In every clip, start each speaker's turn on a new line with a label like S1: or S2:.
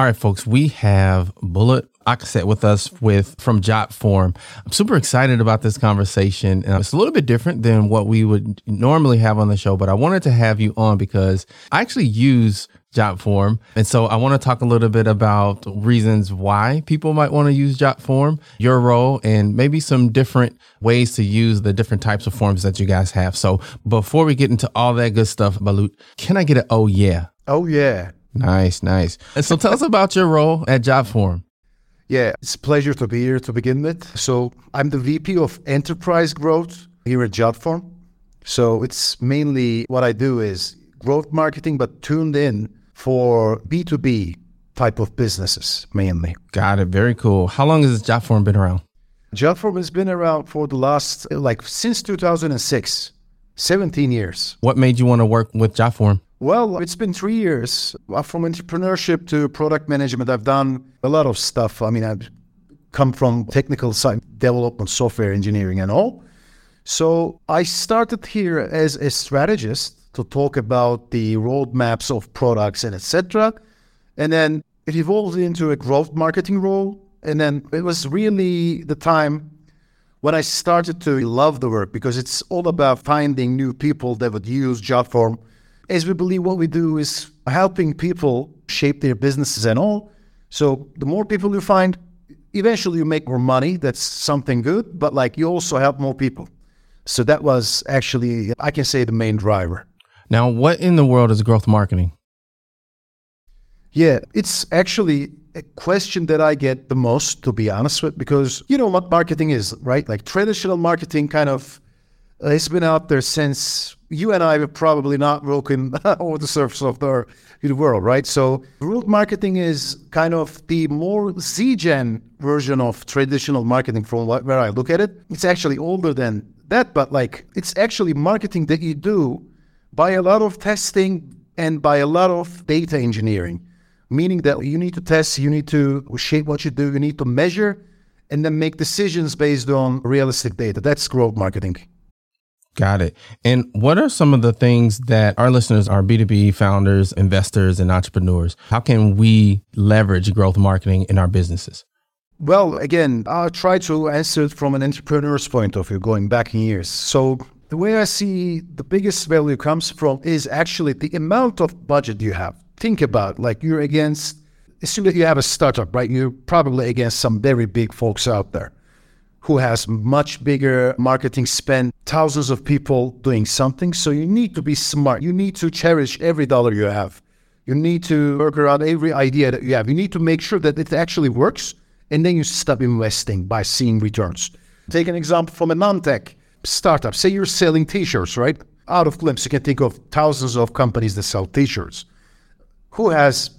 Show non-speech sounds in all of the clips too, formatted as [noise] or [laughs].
S1: All right, folks, we have Bulut Akisik with us with from Jotform. I'm super excited about this conversation. Uh, it's a little bit different than what we would normally have on the show, but I wanted to have you on because I actually use Jotform. And so I want to talk a little bit about reasons why people might want to use Jotform, your role, and maybe some different ways to use the different types of forms that you guys have. So before we get into all that good stuff, Bulut, can I get an oh yeah?
S2: Oh yeah.
S1: Nice, nice. And so tell us about your role at Jotform.
S2: Yeah, it's a pleasure to be here to begin with. So I'm the VP of Enterprise Growth here at Jotform. So it's mainly what I do is growth marketing, but tuned in for B2B type of businesses mainly.
S1: Got it. Very cool. How long has Jotform been around?
S2: Jotform has been around for the last, like since 2006, 17 years.
S1: What made you want to work with Jotform?
S2: Well, it's been three years. Uh, From entrepreneurship to product management, I've done a lot of stuff. I mean, I've come from technical side, development, software engineering, and all. So I started here as a strategist to talk about the roadmaps of products and etc. And then it evolved into a growth marketing role. And then it was really the time when I started to love the work because it's all about finding new people that would use Jotform as we believe what we do is helping people shape their businesses and all. So the more people you find, eventually you make more money. That's something good, but like you also help more people. So that was actually, I can say, the main driver.
S1: Now, what in the world is growth marketing?
S2: Yeah, it's actually a question that I get the most, to be honest with, because you know what marketing is, right? Like traditional marketing kind of uh, it's been out there since you and I have probably not broken [laughs] over the surface of the, the world, right? So growth marketing is kind of the more Z-gen version of traditional marketing from where I look at it. It's actually older than that, but like it's actually marketing that you do by a lot of testing and by a lot of data engineering, meaning that you need to test, you need to shape what you do, you need to measure, and then make decisions based on realistic data. That's growth marketing.
S1: Got it. And what are some of the things that our listeners our B2B founders, investors, and entrepreneurs? How can we leverage growth marketing in our businesses?
S2: Well, again, I'll try to answer it from an entrepreneur's point of view, going back in years. So, the way I see the biggest value comes from is actually the amount of budget you have. Think about like you're against, assume that you have a startup, right? You're probably against some very big folks out there who has much bigger marketing spend, thousands of people doing something. So you need to be smart. You need to cherish every dollar you have. You need to work around every idea that you have. You need to make sure that it actually works, and then you stop investing by seeing returns. Take an example from a non-tech startup. Say you're selling t-shirts, right? Out of glimpse, you can think of thousands of companies that sell t-shirts. Who has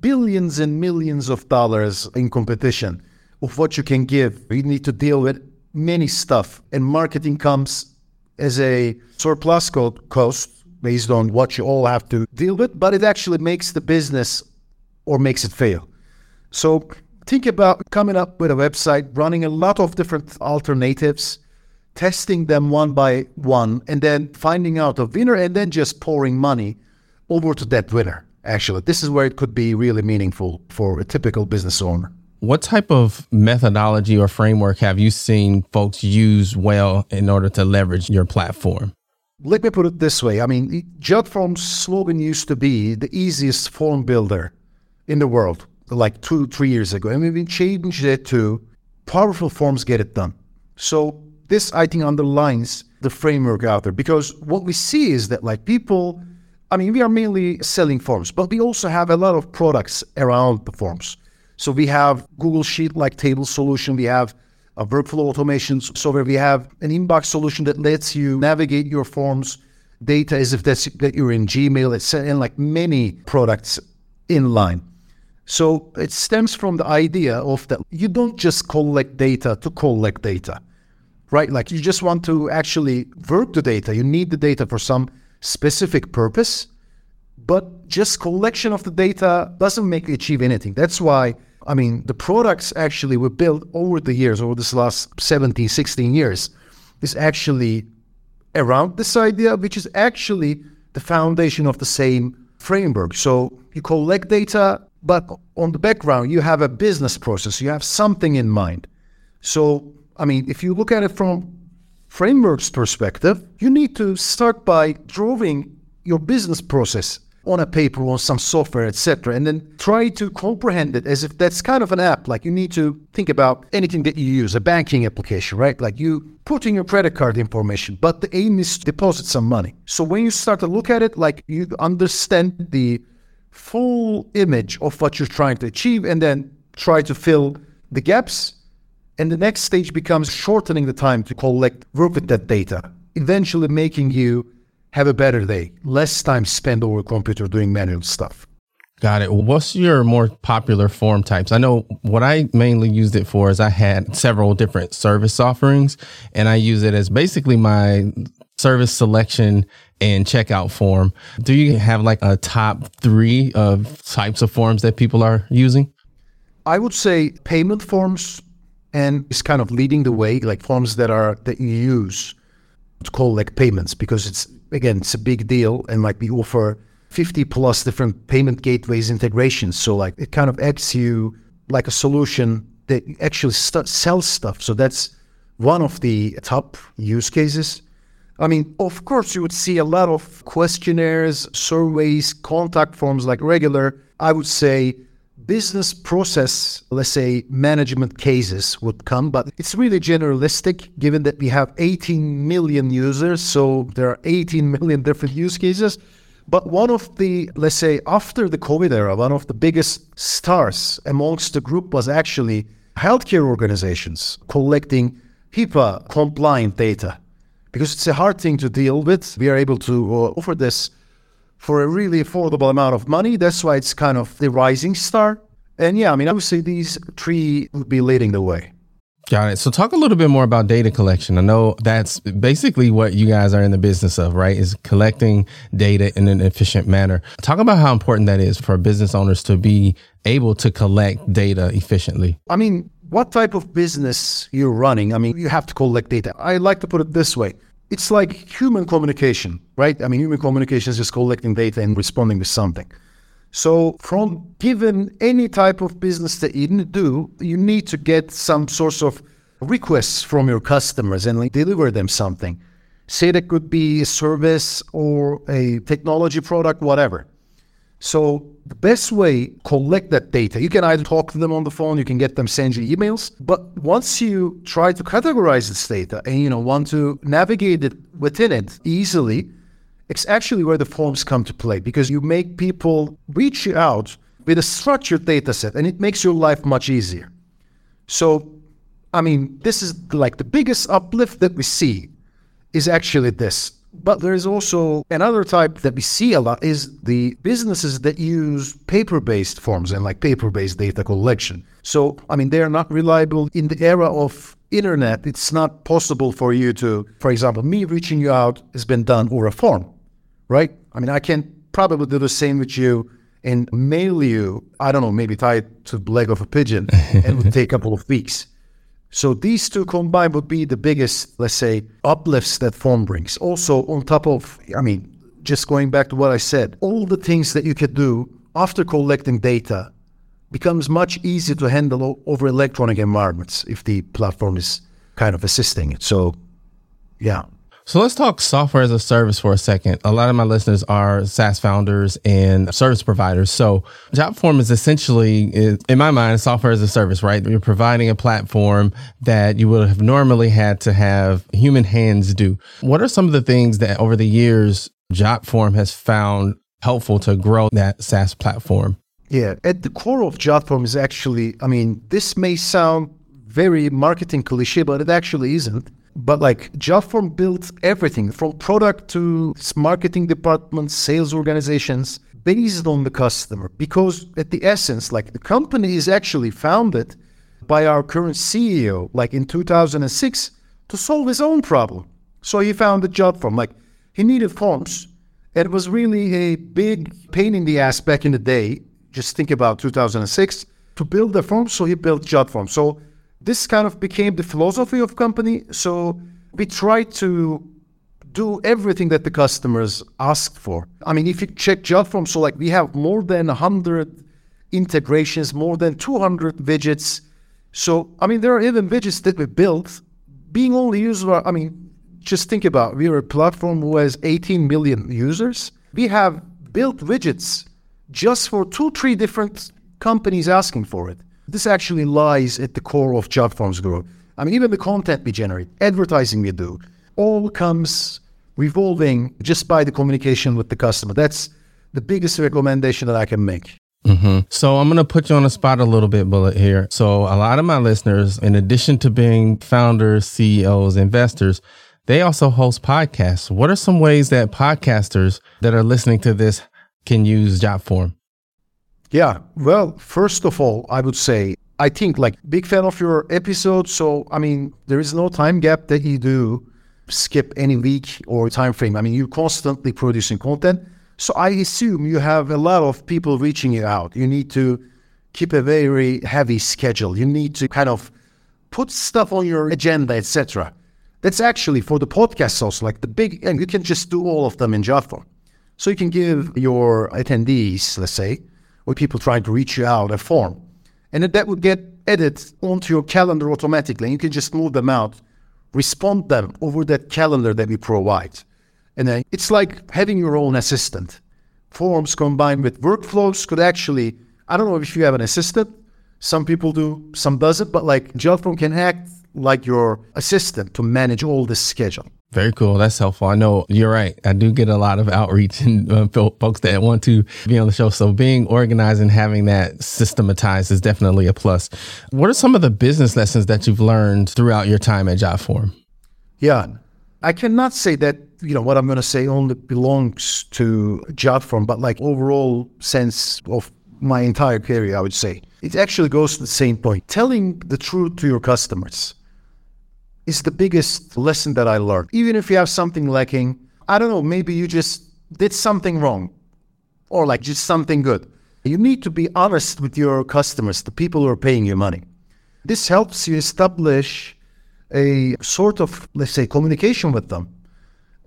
S2: billions and millions of dollars in competition? Of what you can give. You need to deal with many stuff, and marketing comes as a surplus cost based on what you all have to deal with, but it actually makes the business or makes it fail. So think about coming up with a website, running a lot of different alternatives, testing them one by one, and then finding out a winner and then just pouring money over to that winner. Actually, this is where it could be really meaningful for a typical business owner.
S1: What type of methodology or framework have you seen folks use well in order to leverage your platform?
S2: let me put it this way. I mean, JotForm's slogan used to be the easiest form builder in the world, like two, three years ago. And we've changed it to powerful forms get it done. So this, I think, underlines the framework out there because what we see is that like people, I mean, we are mainly selling forms, but we also have a lot of products around the forms. So we have Google Sheet like table solution. We have a workflow automation software. We have an inbox solution that lets you navigate your forms data as if that's that you're in Gmail, It's and like many products in line. So it stems from the idea of that you don't just collect data to collect data, right? Like you just want to actually work the data. You need the data for some specific purpose, but just collection of the data doesn't make you achieve anything. That's why, I mean, the products actually were built over the years, over this last 17, 16 years, is actually around this idea, which is actually the foundation of the same framework. So you collect data, but on the background, you have a business process, you have something in mind. So, I mean, if you look at it from frameworks perspective, you need to start by drawing your business process on a paper or some software, etc., and then try to comprehend it as if that's kind of an app. Like you need to think about anything that you use, a banking application, right? Like you put in your credit card information, but the aim is to deposit some money. So when you start to look at it, like you understand the full image of what you're trying to achieve and then try to fill the gaps. And the next stage becomes shortening the time to collect, work with that data, eventually making you have a better day, less time spent over a computer doing manual stuff.
S1: Got it. What's your more popular form types? I know what I mainly used it for is I had several different service offerings and I use it as basically my service selection and checkout form. Do you have like a top three of types of forms that people are using?
S2: I would say payment forms and it's kind of leading the way, like forms that are that you use to call like payments because it's again it's a big deal and like we offer 50 plus different payment gateways integrations. So like it kind of acts you like a solution that actually st- sells stuff. So that's one of the top use cases. I mean, of course, you would see a lot of questionnaires, surveys, contact forms like regular. I would say business process, let's say management cases would come, but it's really generalistic given that we have 18 million users. So there are 18 [laughs] million different use cases. But one of the, let's say, after the COVID era, one of the biggest stars amongst the group was actually healthcare organizations collecting HIPAA compliant data because it's a hard thing to deal with. We are able to uh, offer this for a really affordable amount of money. That's why it's kind of the rising star. And yeah, I mean, I would say these three would be leading the way.
S1: Got it. So talk a little bit more about data collection. I know that's basically what you guys are in the business of, right? Is collecting data in an efficient manner. Talk about how important that is for business owners to be able to collect data efficiently.
S2: I mean, what type of business you're running, I mean, you have to collect data. I like to put it this way. It's like human communication, right? I mean, human communication is just collecting data and responding to something. So, from given any type of business that you do, you need to get some source of requests from your customers and like deliver them something. Say that could be a service or a technology product, whatever. So the best way collect that data, you can either talk to them on the phone, you can get them send you emails. But once you try to categorize this data and you know want to navigate it within it easily, it's actually where the forms come to play because you make people reach you out with a structured data set and it makes your life much easier. So I mean, this is like the biggest uplift that we see is actually this but there is also another type that we see a lot is the businesses that use paper-based forms and like paper-based data collection. So, I mean, they are not reliable in the era of internet. It's not possible for you to, for example, me reaching you out has been done over a form, right? I mean, I can probably do the same with you and mail you, I don't know, maybe tie it to the leg of a pigeon and it would take a couple of weeks. So these two combined would be the biggest, let's say, uplifts that form brings. Also, on top of, I mean, just going back to what I said, all the things that you could do after collecting data becomes much easier to handle over electronic environments if the platform is kind of assisting it. So, yeah.
S1: So let's talk software as a service for a second. A lot of my listeners are SaaS founders and service providers. So Jotform is essentially, in my mind, software as a service, right? You're providing a platform that you would have normally had to have human hands do. What are some of the things that over the years Jotform has found helpful to grow that SaaS platform?
S2: Yeah, at the core of JotForm is actually, I mean, this may sound very marketing cliche, but it actually isn't but like JotForm built everything from product to marketing departments, sales organizations based on the customer. Because at the essence, like the company is actually founded by our current CEO, like in 2006, to solve his own problem. So he founded JotForm. Like he needed forms. It was really a big pain in the ass back in the day. Just think about 2006 to build the form. So he built JotForm. So this kind of became the philosophy of company. So we try to do everything that the customers asked for. I mean, if you check JotForm, so like we have more than 100 integrations, more than 200 widgets. So, I mean, there are even widgets that we built being only used. by, I mean, just think about we're a platform who has 18 million users. We have built widgets just for two, three different companies asking for it. This actually lies at the core of JotForm's growth. I mean, even the content we generate, advertising we do, all comes revolving just by the communication with the customer. That's the biggest recommendation that I can make.
S1: Mm-hmm. So I'm going to put you on the spot a little bit, Bulut, here. So a lot of my listeners, in addition to being founders, CEOs, investors, they also host podcasts. What are some ways that podcasters that are listening to this can use JotForm?
S2: Yeah. Well, first of all, I would say I think like big fan of your episode. So I mean, there is no time gap that you do skip any week or time frame. I mean, you're constantly producing content. So I assume you have a lot of people reaching you out. You need to keep a very heavy schedule. You need to kind of put stuff on your agenda, etc. That's actually for the podcast also like the big, and you can just do all of them in JotForm. So you can give your attendees, let's say, with people trying to reach you out a form. And that would get added onto your calendar automatically. You can just move them out, respond them over that calendar that we provide. And then it's like having your own assistant. Forms combined with workflows could actually, I don't know if you have an assistant. Some people do, some doesn't, but like JotForm can act like your assistant to manage all this schedule.
S1: Very cool. That's helpful. I know you're right. I do get a lot of outreach and uh, folks that want to be on the show. So being organized and having that systematized is definitely a plus. What are some of the business lessons that you've learned throughout your time at JotForm?
S2: Yeah, I cannot say that you know what I'm going to say only belongs to JotForm, but like overall sense of my entire career, I would say it actually goes to the same point: telling the truth to your customers is the biggest lesson that I learned. Even if you have something lacking, I don't know, maybe you just did something wrong or like just something good. You need to be honest with your customers, the people who are paying you money. This helps you establish a sort of, let's say, communication with them,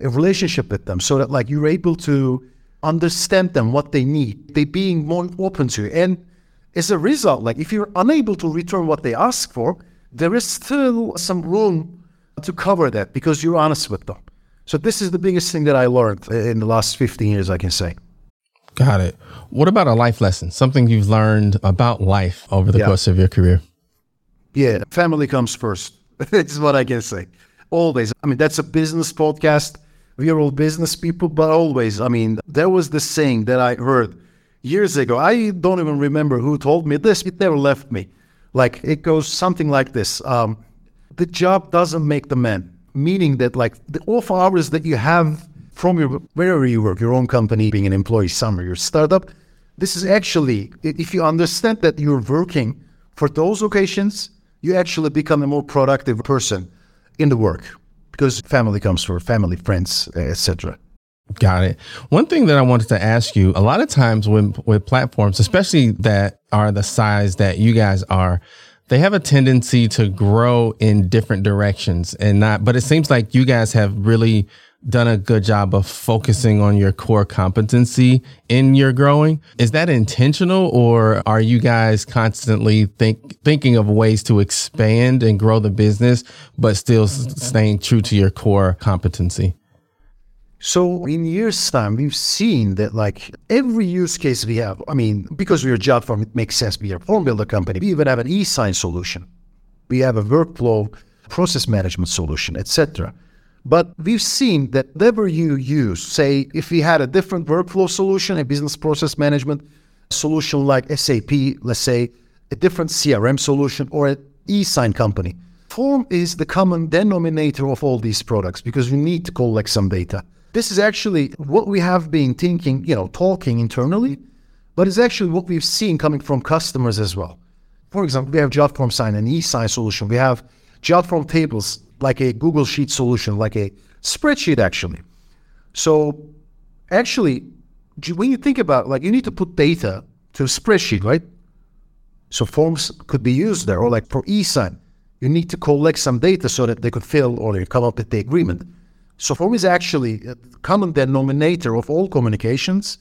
S2: a relationship with them, so that like you're able to understand them, what they need. They being more open to you. And as a result, like if you're unable to return what they ask for, there is still some room to cover that because you're honest with them. So this is the biggest thing that I learned in the last 15 years, I can say.
S1: Got it. What about a life lesson? Something you've learned about life over the yeah. course of your career?
S2: Yeah, family comes first. [laughs] that's what I can say. Always. I mean, that's a business podcast. We are all business people, but always. I mean, there was this saying that I heard years ago. I don't even remember who told me this. It never left me. Like it goes something like this: um, the job doesn't make the man, meaning that like the off hours that you have from your wherever you work, your own company, being an employee somewhere, your startup. This is actually, if you understand that you're working for those occasions, you actually become a more productive person in the work because family comes first, family, friends, etc.
S1: Got it. One thing that I wanted to ask you, a lot of times when with platforms, especially that are the size that you guys are, they have a tendency to grow in different directions and not but it seems like you guys have really done a good job of focusing on your core competency in your growing. Is that intentional or are you guys constantly think thinking of ways to expand and grow the business but still staying true to your core competency?
S2: So in years' time, we've seen that like every use case we have, I mean, because we're a job form, it makes sense. We are a form builder company. We even have an e-sign solution. We have a workflow process management solution, etc. But we've seen that whatever you use, say if we had a different workflow solution, a business process management solution like SAP, let's say, a different CRM solution or an e-sign company. Form is the common denominator of all these products because you need to collect some data. This is actually what we have been thinking, you know, talking internally, but it's actually what we've seen coming from customers as well. For example, we have JotForm Sign, an e-sign solution. We have JotForm Tables, like a Google Sheet solution, like a spreadsheet actually. So actually, when you think about like you need to put data to a spreadsheet, right? So forms could be used there, or like for e-sign, you need to collect some data so that they could fill or they come up with the agreement. So form is actually a common denominator of all communications.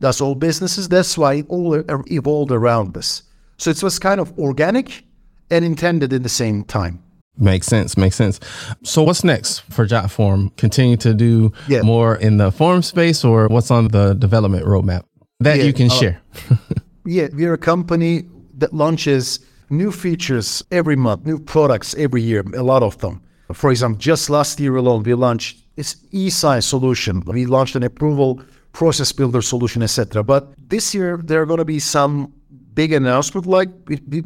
S2: That's all businesses. That's why it all evolved around this. So it was kind of organic and intended in the same time.
S1: Makes sense. Makes sense. So what's next for JotForm? Continue to do
S2: Yeah.
S1: more in the form space or what's on the development roadmap that
S2: Yeah,
S1: you can
S2: uh,
S1: share? [laughs]
S2: Yeah, we're a company that launches new features every month, new products every year, a lot of them. For example, just last year alone, we launched this e-sign solution. We launched an approval process builder solution, etc. But this year, there are going to be some big announcement like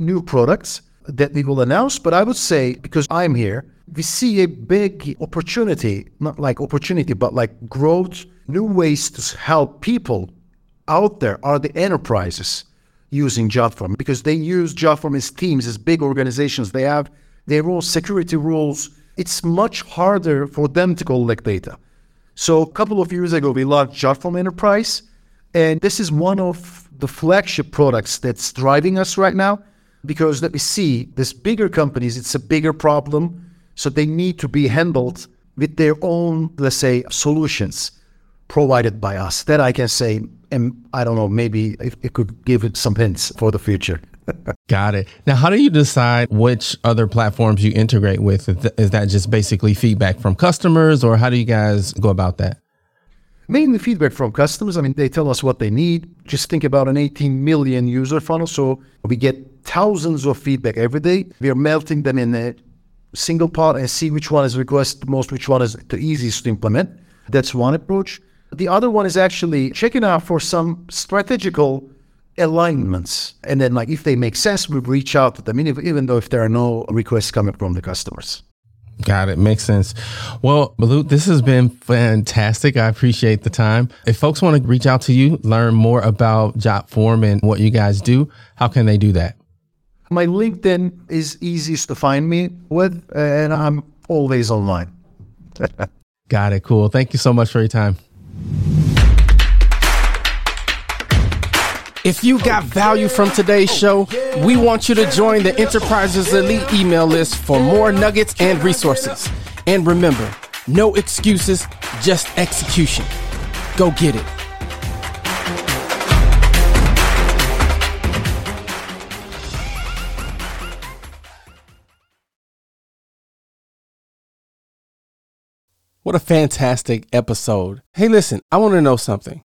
S2: new products that we will announce. But I would say, because I'm here, we see a big opportunity, not like opportunity, but like growth, new ways to help people out there are the enterprises using JotForm because they use JotForm as teams, as big organizations. They have their own security rules. It's much harder for them to collect data. So a couple of years ago, we launched JotForm Enterprise, and this is one of the flagship products that's driving us right now because let me see this bigger companies, it's a bigger problem, so they need to be handled with their own, let's say, solutions provided by us. That I can say, and I don't know, maybe if it could give it some hints for the future.
S1: Got it. Now, how do you decide which other platforms you integrate with? Is that just basically feedback from customers or how do you guys go about that?
S2: Mainly feedback from customers. I mean, they tell us what they need. Just think about an 18 million user funnel. So we get thousands of feedback every day. We are melting them in a single pot and see which one is requested the most, which one is the easiest to implement. That's one approach. The other one is actually checking out for some strategical alignments. And then, like, if they make sense, we reach out to them, even though if there are no requests coming from the customers.
S1: Got it. Makes sense. Well, Bulut, this has been fantastic. I appreciate the time. If folks want to reach out to you, learn more about JotForm and what you guys do, how can they do that?
S2: My LinkedIn is easiest to find me with, and I'm always online. [laughs]
S1: Got it. Cool. Thank you so much for your time. If you got value from today's show, we want you to join the Enterprises Elite email list for more nuggets and resources. And remember, no excuses, just execution. Go get it. What a fantastic episode. Hey, listen, I want to know something.